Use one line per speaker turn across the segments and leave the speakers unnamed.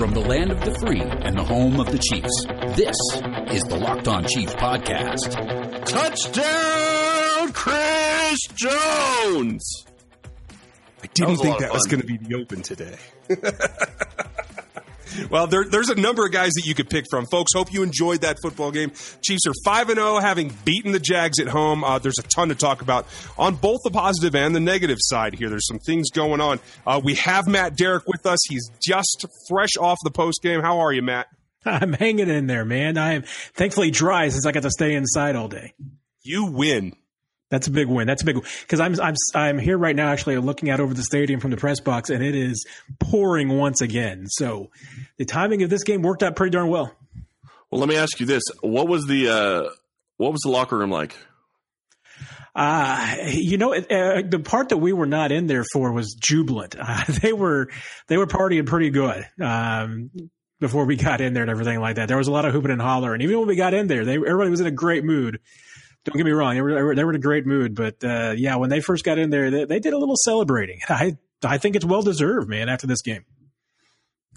From the land of the free and the home of the Chiefs, this is the Locked On Chiefs podcast.
Touchdown, Chris Jones!
I didn't think that was
fun.
going to be the open today. well, there, there's a number of guys that you could pick from. Folks, hope you enjoyed that football game. Chiefs are 5 and 0, having beaten the Jags at home. Uh, there's a ton to talk about on both the positive and the negative side here. There's some things going on. Uh, we have Matt Derrick with us. He's just fresh off the post game. How are you, Matt?
I'm hanging in there, man. I am thankfully dry since I got to stay inside all day.
You win.
That's a big win. That's a big win. because I'm I'm I'm here right now actually looking out over the stadium from the press box and it is pouring once again. So the timing of this game worked out pretty darn well.
Well, let me ask you this: What was the uh, what was the locker room like?
Uh, you know, it, uh, the part that we were not in there for was jubilant. Uh, they were they were partying pretty good. Um, before we got in there and everything like that, there was a lot of hooping and hollering. even when we got in there, they everybody was in a great mood. Don't get me wrong; they were they were, in a great mood. But uh, yeah, when they first got in there, they, they did a little celebrating. I I think it's well deserved, man. After this game,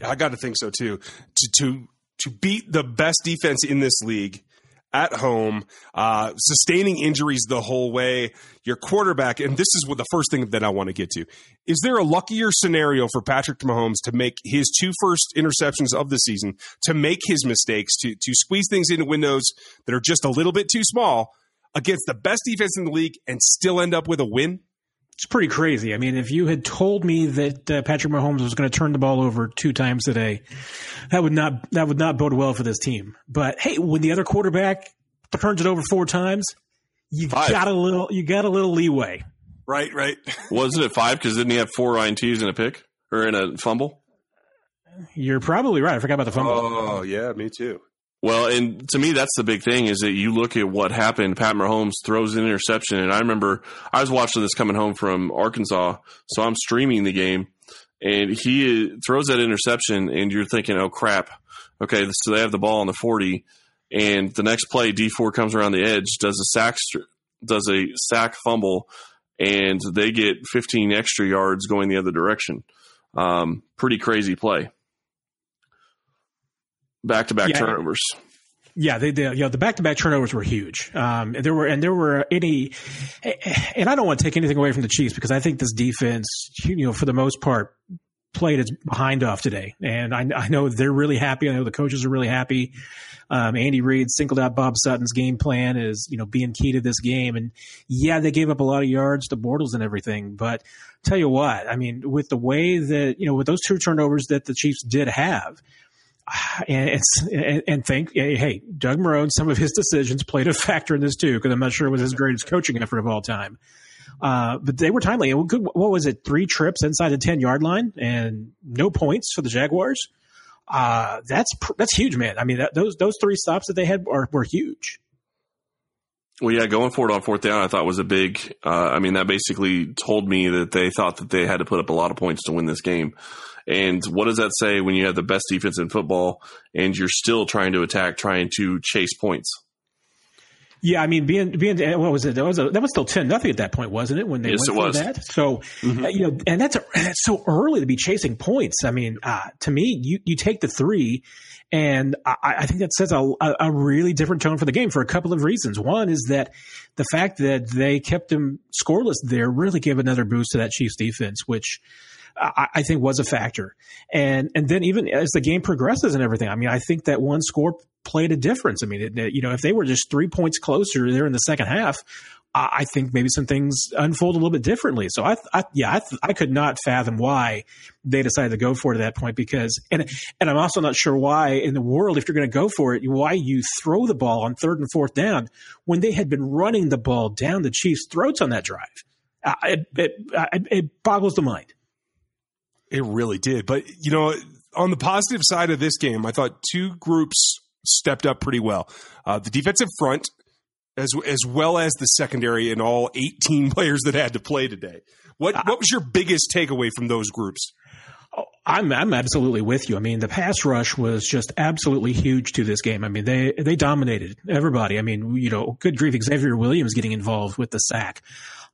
I got to think so too. To to to beat the best defense in this league at home, uh, sustaining injuries the whole way. Your quarterback, and this is what the first thing that I want to get to. Is there a luckier scenario for Patrick Mahomes to make his two first interceptions of the season, to make his mistakes, to to squeeze things into windows that are just a little bit too small against the best defense in the league and still end up with a win?
it's pretty crazy. I mean, if you had told me that uh, Patrick Mahomes was going to turn the ball over two times today, that would not that would not bode well for this team. But hey, when the other quarterback turns it over four times, you
Five.
got a little you got a little leeway.
Right, right.
Wasn't it five? Because didn't he have four ints and a pick or in a fumble?
You're probably right. I forgot about the fumble.
Oh yeah, me too.
Well, and to me, that's the big thing is that you look at what happened. Pat Mahomes throws an interception, and I remember I was watching this coming home from Arkansas, so I'm streaming the game, and he throws that interception, and you're thinking, "Oh crap!" Okay, so they have the ball on the 40, and the next play, Dee Ford comes around the edge, does a sack, does a sack fumble, and they get 15 extra yards going the other direction. Um, pretty crazy play. Back to back turnovers.
Yeah, they, they, you know, the back-to-back turnovers were huge. Um, there were, and there were any, and I don't want to take anything away from the Chiefs because I think this defense, you know, for the most part, played its behind off today. And I, I know they're really happy. I know the coaches are really happy. Um, Andy Reid singled out Bob Sutton's game plan as, you know, being key to this game. And yeah, they gave up a lot of yards to Bortles and everything. But tell you what, I mean, with the way that, you know, with those two turnovers that the Chiefs did have, and it's and, and think hey Doug Marrone some of his decisions played a factor in this too because I'm not sure it was his greatest coaching effort of all time. Uh, but they were timely. What was it? Three trips inside the 10 yard line and no points for the Jaguars? Uh, that's that's huge man. I mean that, those those three stops that they had are, were huge.
Well, yeah, going for it on fourth down, I thought was a big. Uh, I mean, that basically told me that they thought that they had to put up a lot of points to win this game. And what does that say when you have the best defense in football and you're still trying to attack, trying to chase points?
Yeah, I mean, being being what was it? That was a, that was still ten nothing at that point, wasn't it? When they
Yes,
went
it was.
that. So uh, you know, and that's a, that's so early to be chasing points. I mean, uh, to me, you you take the three, and I, I think that sets a, a a really different tone for the game for a couple of reasons. One is that the fact that they kept them scoreless there really gave another boost to that Chiefs defense, which. I, I think was a factor, and and then even as the game progresses and everything, I mean, I think that one score played a difference. I mean, it, it- you know, if they were just three points closer there in the second half, I, I think maybe some things unfold a little bit differently. So I, I yeah, I, th- I could not fathom why they decided to go for it at that point because, and and I'm also not sure why in the world if you're going to go for it, why you throw the ball on third and fourth down when they had been running the ball down the Chiefs' throats on that drive. Uh, it, it, it boggles the mind.
It really did. But, you know, on the positive side of this game, I thought two groups stepped up pretty well. Uh, the defensive front, as as well as the secondary, and all 18 players that had to play today. What what was your biggest takeaway from those groups?
Oh, I'm I'm absolutely with you. I mean, the pass rush was just absolutely huge to this game. I mean, they they dominated everybody. I mean, you know, good grief, Xavier Williams getting involved with the sack.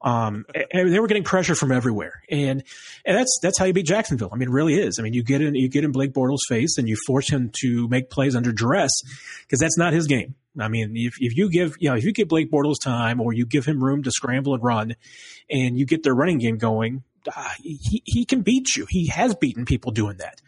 Um, they were getting pressure from everywhere, and and that's that's how you beat Jacksonville. I mean, it really is. I mean, you get in you get in Blake Bortles' face, and you force him to make plays under duress because that's not his game. I mean, if if you give you know if you give Blake Bortles time, or you give him room to scramble and run, and you get their running game going, uh, he he can beat you. He has beaten people doing that.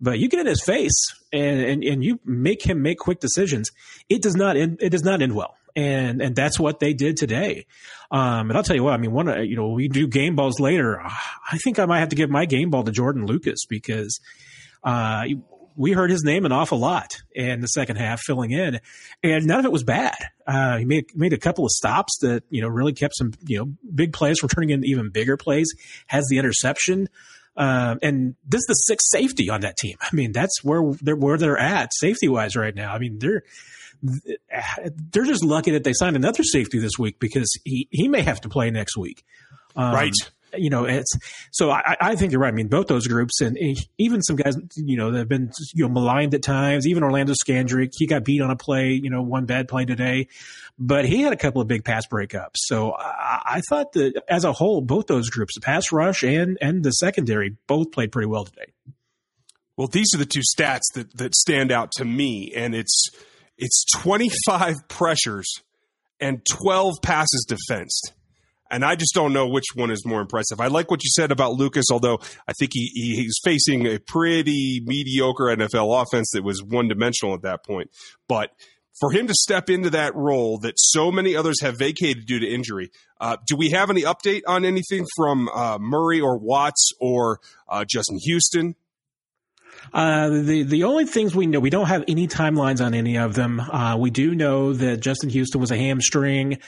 But you get in his face and, and, and you make him make quick decisions. It does not end, it does not end well and and that's what they did today. Um, and I'll tell you what, I mean, one, you know, we do game balls later. I think I might have to give my game ball to Jordan Lucas because uh, we heard his name an awful lot in the second half, filling in, and none of it was bad. Uh, he made made a couple of stops that you know really kept some you know big plays from turning into even bigger plays. Has the interception. Uh, and this is the sixth safety on that team. I mean, that's where they're where they're at safety wise right now. I mean, they're they're just lucky that they signed another safety this week because he, he may have to play next week.
Um, right.
You know, it's so I, I think you're right. I mean, both those groups and even some guys, you know, that have been you know maligned at times. Even Orlando Scandrick, he got beat on a play, you know, one bad play today, but he had a couple of big pass breakups. So I, I thought that as a whole, both those groups, the pass rush and and the secondary, both played pretty well today.
Well, these are the two stats that that stand out to me, and it's it's 25 pressures and 12 passes defensed. And I just don't know which one is more impressive. I like what you said about Lucas, although I think he, he he's facing a pretty mediocre NFL offense that was one dimensional at that point. But for him to step into that role that so many others have vacated due to injury, uh, do we have any update on anything from uh, Murray or Watts or uh, Justin Houston?
Uh, the the only things we know, we don't have any timelines on any of them. Uh, we do know that Justin Houston was a hamstring.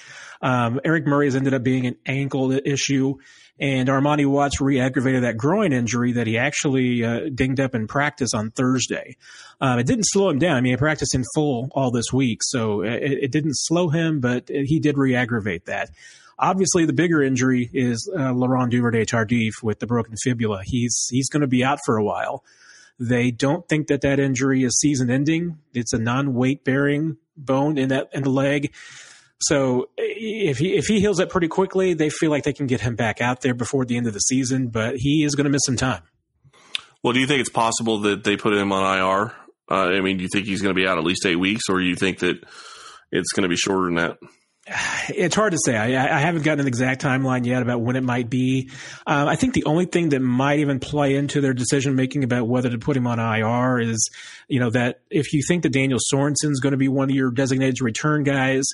Um, Eric Murray has ended up being an ankle issue, and Armani Watts re-aggravated that groin injury that he actually uh, dinged up in practice on Thursday. Um, it didn't slow him down. I mean, he practiced in full all this week, so it, it didn't slow him, but he did re-aggravate that. Obviously, the bigger injury is uh, Laurent Duvernay Tardif with the broken fibula. He's he's going to be out for a while. They don't think that that injury is season ending. It's a non weight bearing bone in that in the leg. So if he if he heals up pretty quickly, they feel like they can get him back out there before the end of the season. But he is going to miss some time.
Well, do you think it's possible that they put him on IR? Uh, I mean, do you think he's going to be out at least eight weeks, or do you think that it's going to be shorter than that?
It's hard to say. I, I, haven't gotten an exact timeline yet about when it might be. Um, I think the only thing that might even play into their decision making about whether to put him on IR is, you know, that if you think that Daniel Sorensen's going to be one of your designated return guys,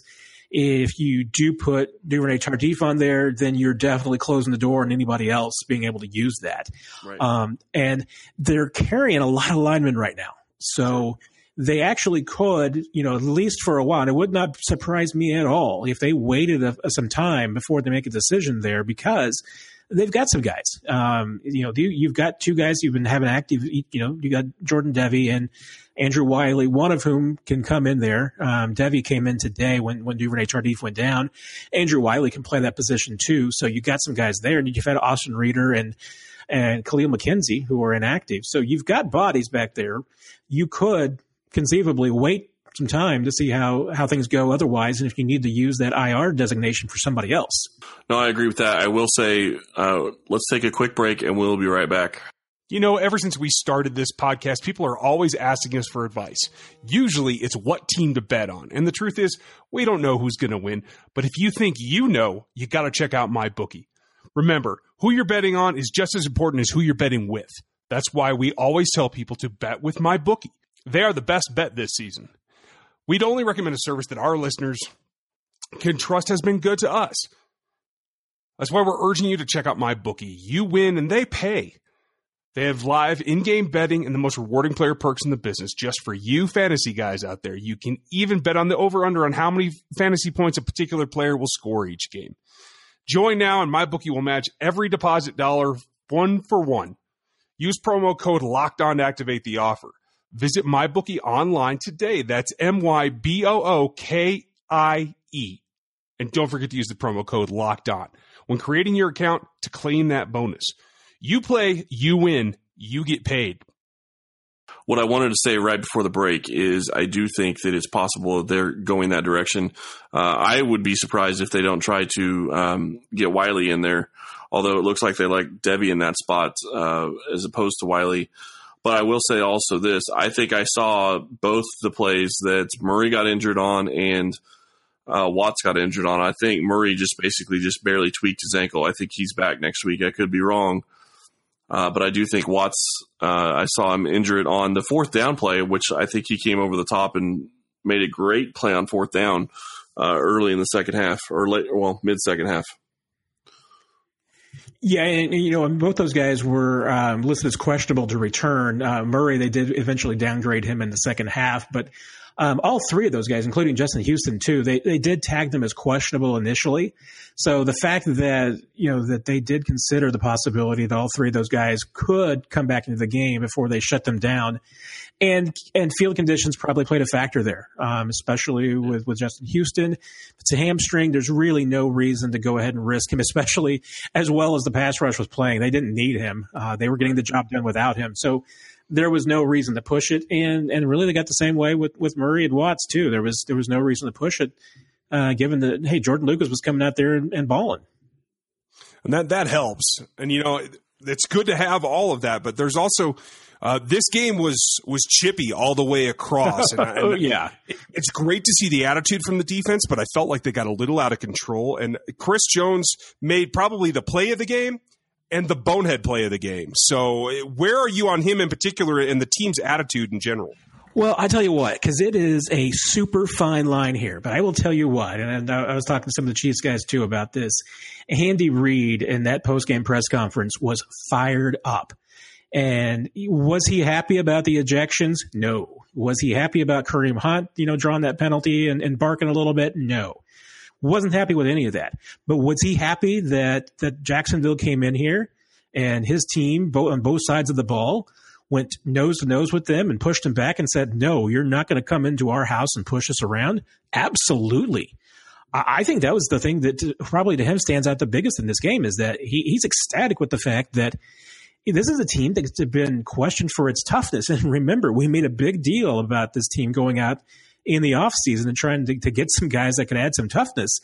if you do put Duvernay Tardif on there, then you're definitely closing the door on anybody else being able to use that. Right. Um, and they're carrying a lot of linemen right now. So they actually could, you know, at least for a while. It would not surprise me at all if they waited a, some time before they make a decision there because they've got some guys. Um, you know, you've got two guys you've been having active. You know, you got Jordan Devey and Andrew Wylie, one of whom can come in there. Um, Devey came in today when when Duvernay Tardif went down. Andrew Wylie can play that position too. So you got some guys there, and you've had Austin Reiter and and Kahlil McKenzie who are inactive. So you've got bodies back there. You could conceivably wait some time to see how, how things go otherwise, and if you need to use that IR designation for somebody else.
No, I agree with that. I will say, uh, let's take a quick break and we'll be right back.
You know, ever since we started this podcast, people are always asking us for advice. Usually it's what team to bet on. And the truth is, we don't know who's going to win. But if you think you know, you got to check out my bookie. Remember, who you're betting on is just as important as who you're betting with. That's why we always tell people to bet with my bookie. They are the best bet this season. We'd only recommend a service that our listeners can trust has been good to us. That's why we're urging you to check out my bookie. You win and they pay. They have live in-game betting and the most rewarding player perks in the business just for you fantasy guys out there. You can even bet on the over/under on how many fantasy points a particular player will score each game. Join now and my bookie will match every deposit dollar one for one. Use promo code locked on to activate the offer. Visit MyBookie online today. That's M Y B O O K I E. And don't forget to use the promo code locked on when creating your account to claim that bonus. You play, you win, you get paid.
what I wanted to say right before the break is I do think that it's possible they're going that direction. Uh, I would be surprised if they don't try to um, get Wylie in there, although it looks like they like Devey in that spot uh, as opposed to Wylie. But I will say also this I think I saw both the plays that Murray got injured on and uh, Watts got injured on. I think Murray just basically just barely tweaked his ankle. I think he's back next week. I could be wrong. Uh, but I do think Watts, uh, I saw him injured on the fourth down play, which I think he came over the top and made a great play on fourth down uh, early in the second half or late, well, mid second half.
Yeah, and, and, you know, both those guys were um, listed as questionable to return. Uh, Murray, they did eventually downgrade him in the second half, but um, all three of those guys, including Justin Houston too, they they did tag them as questionable initially. So the fact that you know that they did consider the possibility that all three of those guys could come back into the game before they shut them down, and and field conditions probably played a factor there, um, especially with with Justin Houston. It's a hamstring. There's really no reason to go ahead and risk him, especially as well as the pass rush was playing. They didn't need him. Uh, they were getting the job done without him. So there was no reason to push it, and and really they got the same way with with Murray and Watts too. There was there was no reason to push it, uh, given that hey Jordan Lucas was coming out there and, and balling,
and that that helps. And you know it's good to have all of that, but there's also uh, this game was was chippy all the way across.
And, and oh yeah,
it's great to see the attitude from the defense, but I felt like they got a little out of control. And Chris Jones made probably the play of the game and the bonehead play of the game. So, where are you on him in particular and the team's attitude in general?
Well, I tell you what, because it is a super fine line here. But I will tell you what, and I was talking to some of the Chiefs guys too about this. Andy Reid in that post game press conference was fired up. And was he happy about the ejections? No. Was he happy about Kareem Hunt, you know, drawing that penalty and, and barking a little bit? No wasn't happy with any of that. But was he happy that that Jacksonville came in here and his team both on both sides of the ball went nose to nose with them and pushed them back and said, "No, you're not going to come into our house and push us around." Absolutely. I think that was the thing that probably to him stands out the biggest in this game is that he, he's ecstatic with the fact that this is a team that's been questioned for its toughness. And remember, we made a big deal about this team going out in the offseason and trying to, to get some guys that could add some toughness.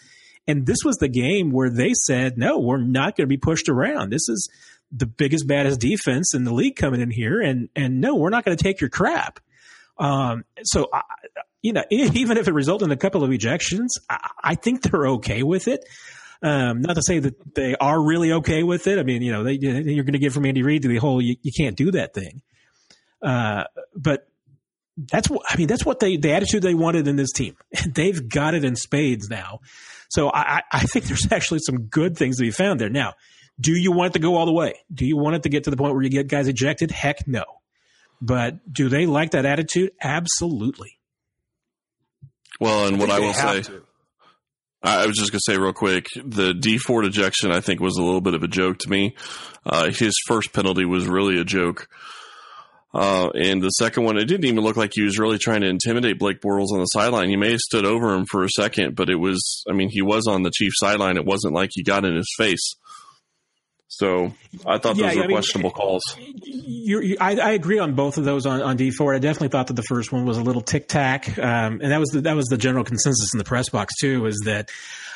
And this was the game where they said, no, we're not going to be pushed around. This is the biggest, baddest defense in the league coming in here. And, and no, we're not going to take your crap. Um, so, I, you know, even if it resulted in a couple of ejections, I, I think they're okay with it. Um, not to say that they are really okay with it. I mean, you know, they, you're going to get from Andy Reid to the whole, you, you can't do that thing. Uh, but that's what I mean. That's what they the attitude they wanted in this team. They've got it in spades now. So I, I think there's actually some good things to be found there. Now, do you want it to go all the way? Do you want it to get to the point where you get guys ejected? Heck no. But do they like that attitude? Absolutely.
Well, and what I will say, to. I was just going to say real quick, the Dee Ford ejection I think was a little bit of a joke to me. Uh, his first penalty was really a joke. Uh, and the second one, it didn't even look like he was really trying to intimidate Blake Bortles on the sideline. He may have stood over him for a second, but it was, I mean, he was on the Chiefs sideline. It wasn't like he got in his face. So I thought yeah, those were I mean, questionable calls.
You're, you, I, I, agree on both of those on, on Dee Ford. I definitely thought that the first one was a little tic tac, um, and that was the, that was the general consensus in the press box too. Is that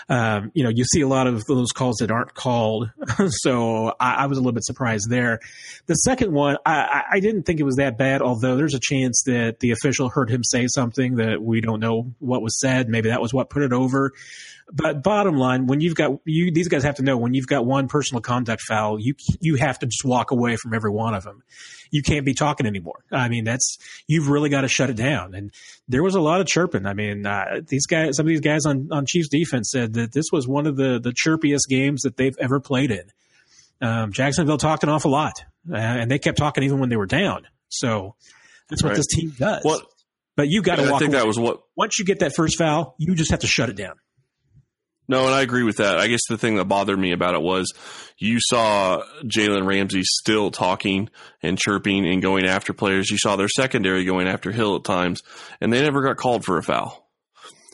um, you know, you see a lot of those calls that aren't called. so I, I, was a little bit surprised there. The second one, I, I, didn't think it was that bad, although there's a chance that the official heard him say something that we don't know what was said. Maybe that was what put it over. But bottom line, when you've got you, these guys have to know when you've got one personal conduct foul, you you have to just walk away from every one of them. You can't be talking anymore. I mean, that's you've really got to shut it down. And there was a lot of chirping. I mean, uh, these guys, some of these guys on on Chiefs defense said that this was one of the the chirpiest games that they've ever played in. Um, Jacksonville talked an awful lot, uh, and they kept talking even when they were down. So that's what this team does. What? But you got to walk. I think away.
that was what.
Once you get that first foul, you just have to shut it down.
No, and I agree with that. I guess the thing that bothered me about it was you saw Jalen Ramsey still talking and chirping and going after players. You saw their secondary going after Hill at times, and they never got called for a foul.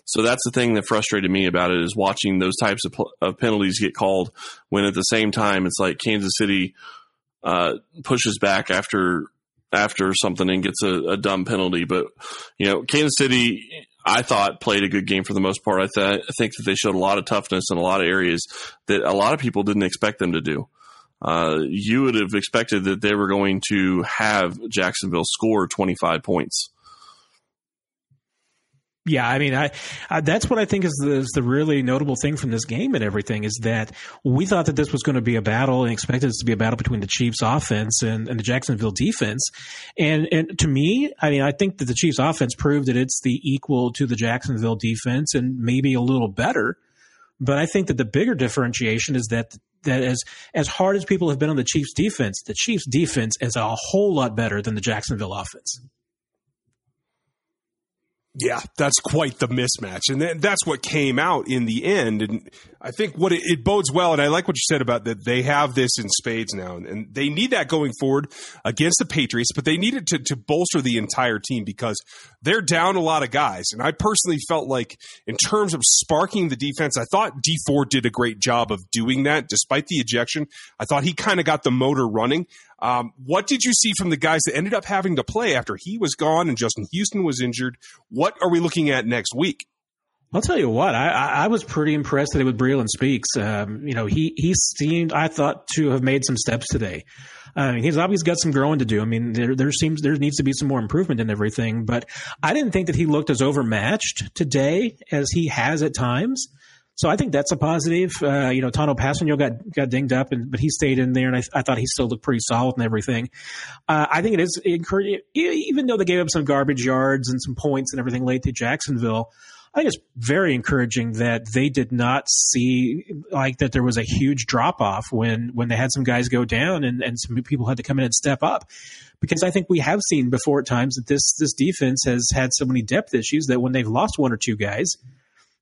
So that's the thing that frustrated me about it is watching those types of, of penalties get called when at the same time it's like Kansas City uh, pushes back after after something and gets a, a dumb penalty. But you know, Kansas City, I thought played a good game for the most part. I, th- I think that they showed a lot of toughness in a lot of areas that a lot of people didn't expect them to do. Uh, you would have expected that they were going to have Jacksonville score 25 points.
Yeah, I mean, I, I, that's what I think is the, is the really notable thing from this game and everything is that we thought that this was going to be a battle and expected this to be a battle between the Chiefs offense and, and the Jacksonville defense. And and to me, I mean, I think that the Chiefs offense proved that it's the equal to the Jacksonville defense and maybe a little better. But I think that the bigger differentiation is that that as as hard as people have been on the Chiefs defense, the Chiefs defense is a whole lot better than the Jacksonville offense.
Yeah, that's quite the mismatch. And that's what came out in the end. And I think what it, it, bodes well, and I like what you said about that they have this in spades now, and they need that going forward against the Patriots, but they needed to, to bolster the entire team because they're down a lot of guys. And I personally felt like, in terms of sparking the defense, I thought Dee Ford did a great job of doing that despite the ejection. I thought he kind of got the motor running. Um, what did you see from the guys that ended up having to play after he was gone and Justin Houston was injured? What are we looking at next week?
I'll tell you what, I, I was pretty impressed today with Breeland Speaks. Um, you know, he, he seemed, I thought, to have made some steps today. Uh, he's obviously got some growing to do. I mean, there, there seems, there needs to be some more improvement in everything, but I didn't think that he looked as overmatched today as he has at times. So I think that's a positive. Uh, you know, Tano Kpassagnon got got dinged up, and but he stayed in there, and I, I thought he still looked pretty solid and everything. Uh, I think it is encouraging, even though they gave up some garbage yards and some points and everything late to Jacksonville. I think it's very encouraging that they did not see like that there was a huge drop off when when they had some guys go down and, and some people had to come in and step up. Because I think we have seen before at times that this this defense has had so many depth issues that when they've lost one or two guys,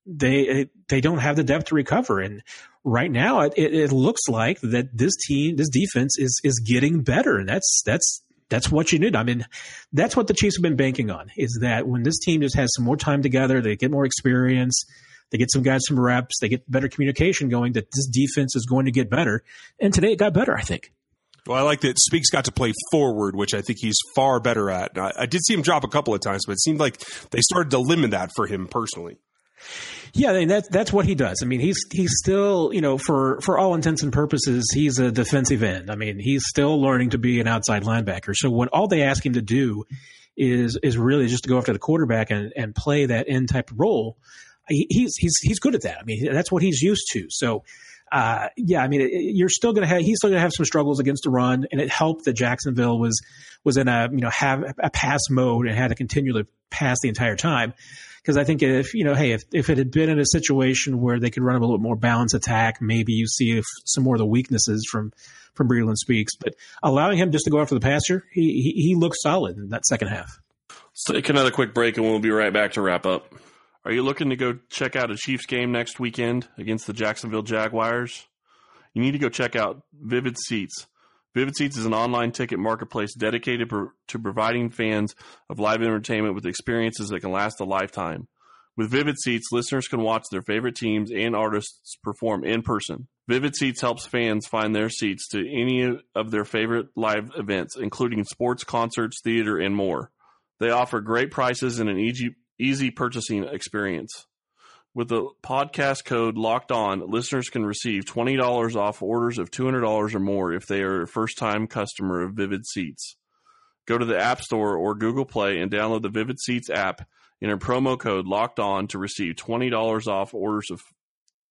they they don't have the depth to recover. And right now, it, it looks like that this team, this defense is is getting better, and that's that's that's what you need. I mean, that's what the Chiefs have been banking on is that when this team just has some more time together, they get more experience, they get some guys some reps, they get better communication going, that this defense is going to get better. And today it got better, I think.
Well, I like that Speaks got to play forward, which I think he's far better at. I, I did see him drop a couple of times, but it seemed like they started to limit that for him personally.
Yeah, I mean, that's that's what he does. I mean, he's he's still, you know, for for all intents and purposes, he's a defensive end. I mean, he's still learning to be an outside linebacker. So what all they ask him to do is is really just to go after the quarterback and, and play that end type role. He, he's he's he's good at that. I mean, that's what he's used to. So. Uh, yeah, I mean, you're still going to have, he's still going to have some struggles against the run, and it helped that Jacksonville was, was in a, you know, have a pass mode and had to continue to pass the entire time. Because I think if, you know, hey, if, if it had been in a situation where they could run a little bit more balanced attack, maybe you see if some more of the weaknesses from, from Breeland Speaks. But allowing him just to go after the passer, he, he, he looks solid in that second half.
Let's take another quick break and we'll be right back to wrap up. Are you looking to go check out a Chiefs game next weekend against the Jacksonville Jaguars? You need to go check out Vivid Seats. Vivid Seats is an online ticket marketplace dedicated to providing fans of live entertainment with experiences that can last a lifetime. With Vivid Seats, listeners can watch their favorite teams and artists perform in person. Vivid Seats helps fans find their seats to any of their favorite live events, including sports, concerts, theater, and more. They offer great prices and an easy, easy purchasing experience. With the podcast code locked on, listeners can receive $20 off orders of $200 or more if they are a first time customer of Vivid Seats. Go to the App Store or Google Play and download the Vivid Seats app. Enter promo code locked on to receive $20 off orders of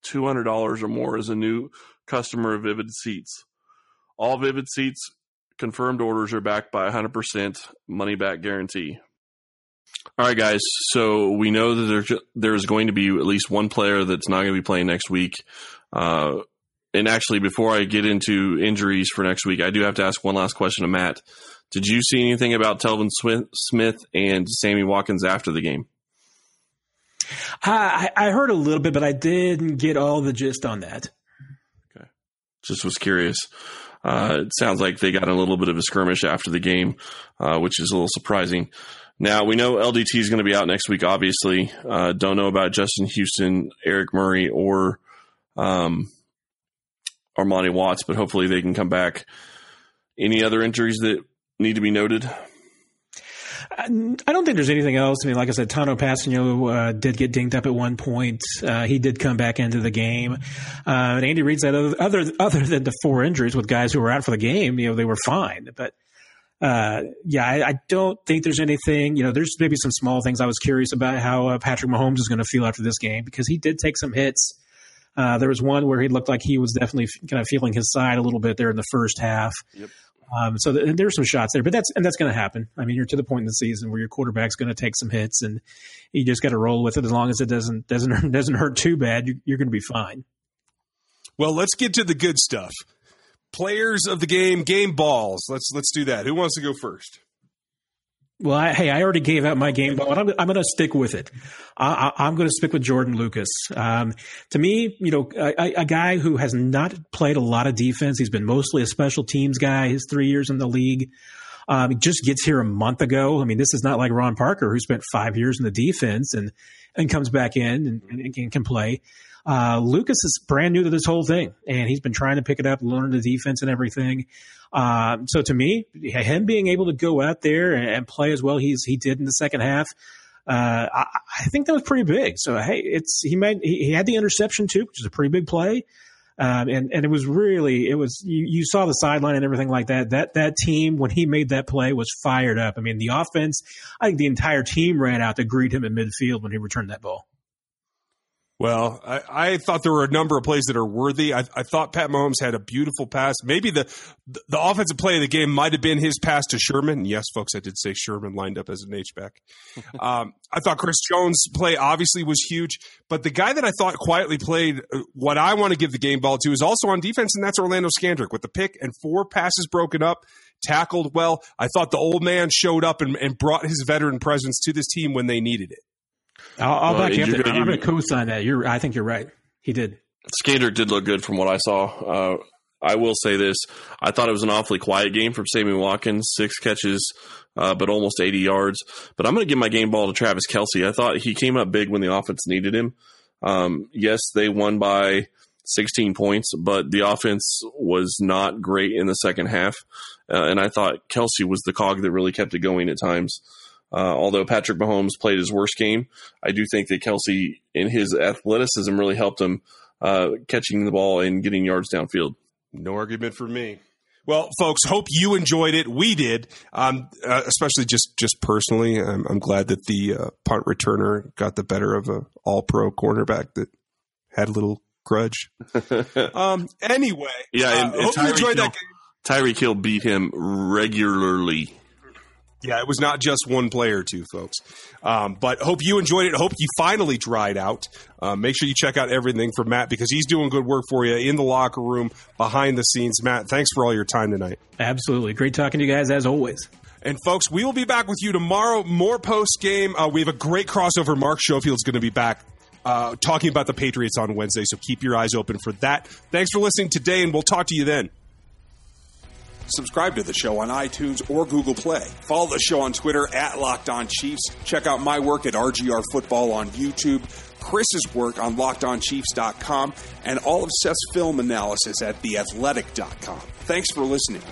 $200 or more as a new customer of Vivid Seats. All Vivid Seats confirmed orders are backed by 100% money back guarantee. All right, guys. So we know that there's there's going to be at least one player that's not going to be playing next week. Uh, and actually, before I get into injuries for next week, I do have to ask one last question to Matt. Did you see anything about Telvin Smith and Sammy Watkins after the game?
I, I heard a little bit, but I didn't get all the gist on that.
Okay, just was curious. Uh, it sounds like they got a little bit of a skirmish after the game, uh, which is a little surprising. Now we know LDT is going to be out next week. Obviously, uh, don't know about Justin Houston, Eric Murray, or um, Armani Watts, but hopefully they can come back. Any other injuries that need to be noted?
I don't think there's anything else. I mean, like I said, Tano Kpassagnon uh, did get dinged up at one point. Uh, he did come back into the game. Uh, and Andy Reid said other, other other than the four injuries with guys who were out for the game, you know, they were fine. But uh, yeah, I, I, don't think there's anything. You know, there's maybe some small things. I was curious about how uh, Patrick Mahomes is going to feel after this game because he did take some hits. Uh, there was one where he looked like he was definitely kind of feeling his side a little bit there in the first half. Yep. Um, so th- there's some shots there, but that's and that's going to happen. I mean, you're to the point in the season where your quarterback's going to take some hits, and you just got to roll with it. As long as it doesn't doesn't doesn't hurt too bad, you, you're going to be fine.
Well, let's get to the good stuff. Players of the game, game balls. Let's let's do that. Who wants to go first?
Well, I, hey, I already gave out my game ball, I'm, I'm going to stick with it. I, am going to stick with Jordan Lucas. Um, to me, you know, a, a, guy who has not played a lot of defense. He's been mostly a special teams guy. His three years in the league. Um, he just gets here a month ago. I mean, this is not like Ron Parker, who spent five years in the defense and and comes back in and, and, and can play. Uh, Lucas is brand new to this whole thing, and he's been trying to pick it up, learn the defense and everything. Uh, so to me, him being able to go out there and play as well he's he did in the second half, uh, I, I, think that was pretty big. So hey, it's he made he, he had the interception too, which is a pretty big play. Um, and and it was really it was you, you saw the sideline and everything like that. That that team when he made that play was fired up. I mean the offense. I think the entire team ran out to greet him in midfield when he returned that ball.
Well, I, I, thought there were a number of plays that are worthy. I, I, thought Pat Mahomes had a beautiful pass. Maybe the the offensive play of the game might have been his pass to Sherman. Yes, folks, I did say Sherman lined up as an H back. um, I thought Chris Jones' play obviously was huge, but the guy that I thought quietly played uh, what I want to give the game ball to is also on defense, and that's Orlando Scandrick with the pick and four passes broken up, tackled well. I thought the old man showed up and, and brought his veteran presence to this team when they needed it.
I'll, I'll back you up. Gonna, I'm going to co-sign that. You're. I think you're right. He did.
Skander did look good from what I saw. Uh, I will say this: I thought it was an awfully quiet game from Sammy Watkins, six catches, uh, but almost 80 yards. But I'm going to give my game ball to Travis Kelce. I thought he came up big when the offense needed him. Um, yes, they won by 16 points, but the offense was not great in the second half. Uh, and I thought Kelce was the cog that really kept it going at times. Uh, although Patrick Mahomes played his worst game, I do think that Kelce, in his athleticism, really helped him uh, catching the ball and getting yards downfield.
No argument for me. Well, folks, hope you enjoyed it. We did, um, uh, especially just just personally. I'm, I'm glad that the uh, punt returner got the better of a All Pro cornerback that had a little grudge. um, anyway,
yeah, and, uh, and hope Tyreek you enjoyed Hill, that. Tyreek Hill beat him regularly.
Yeah, it was not just one player or two, folks. Um, but hope you enjoyed it. Hope you finally dried out. Uh, make sure you check out everything from Matt because he's doing good work for you in the locker room, behind the scenes. Matt, thanks for all your time tonight.
Absolutely. Great talking to you guys as always.
And folks, we will be back with you tomorrow. More post game. Uh, we have a great crossover. Mark Schofield's going to be back uh, talking about the Patriots on Wednesday, so keep your eyes open for that. Thanks for listening today, and we'll talk to you then.
Subscribe to the show on iTunes or Google Play. Follow the show on Twitter at Locked On Chiefs. Check out my work at RGR Football on YouTube, Chris's work on LockedOnChiefs.com, and all of Seth's film analysis at TheAthletic.com. Thanks for listening.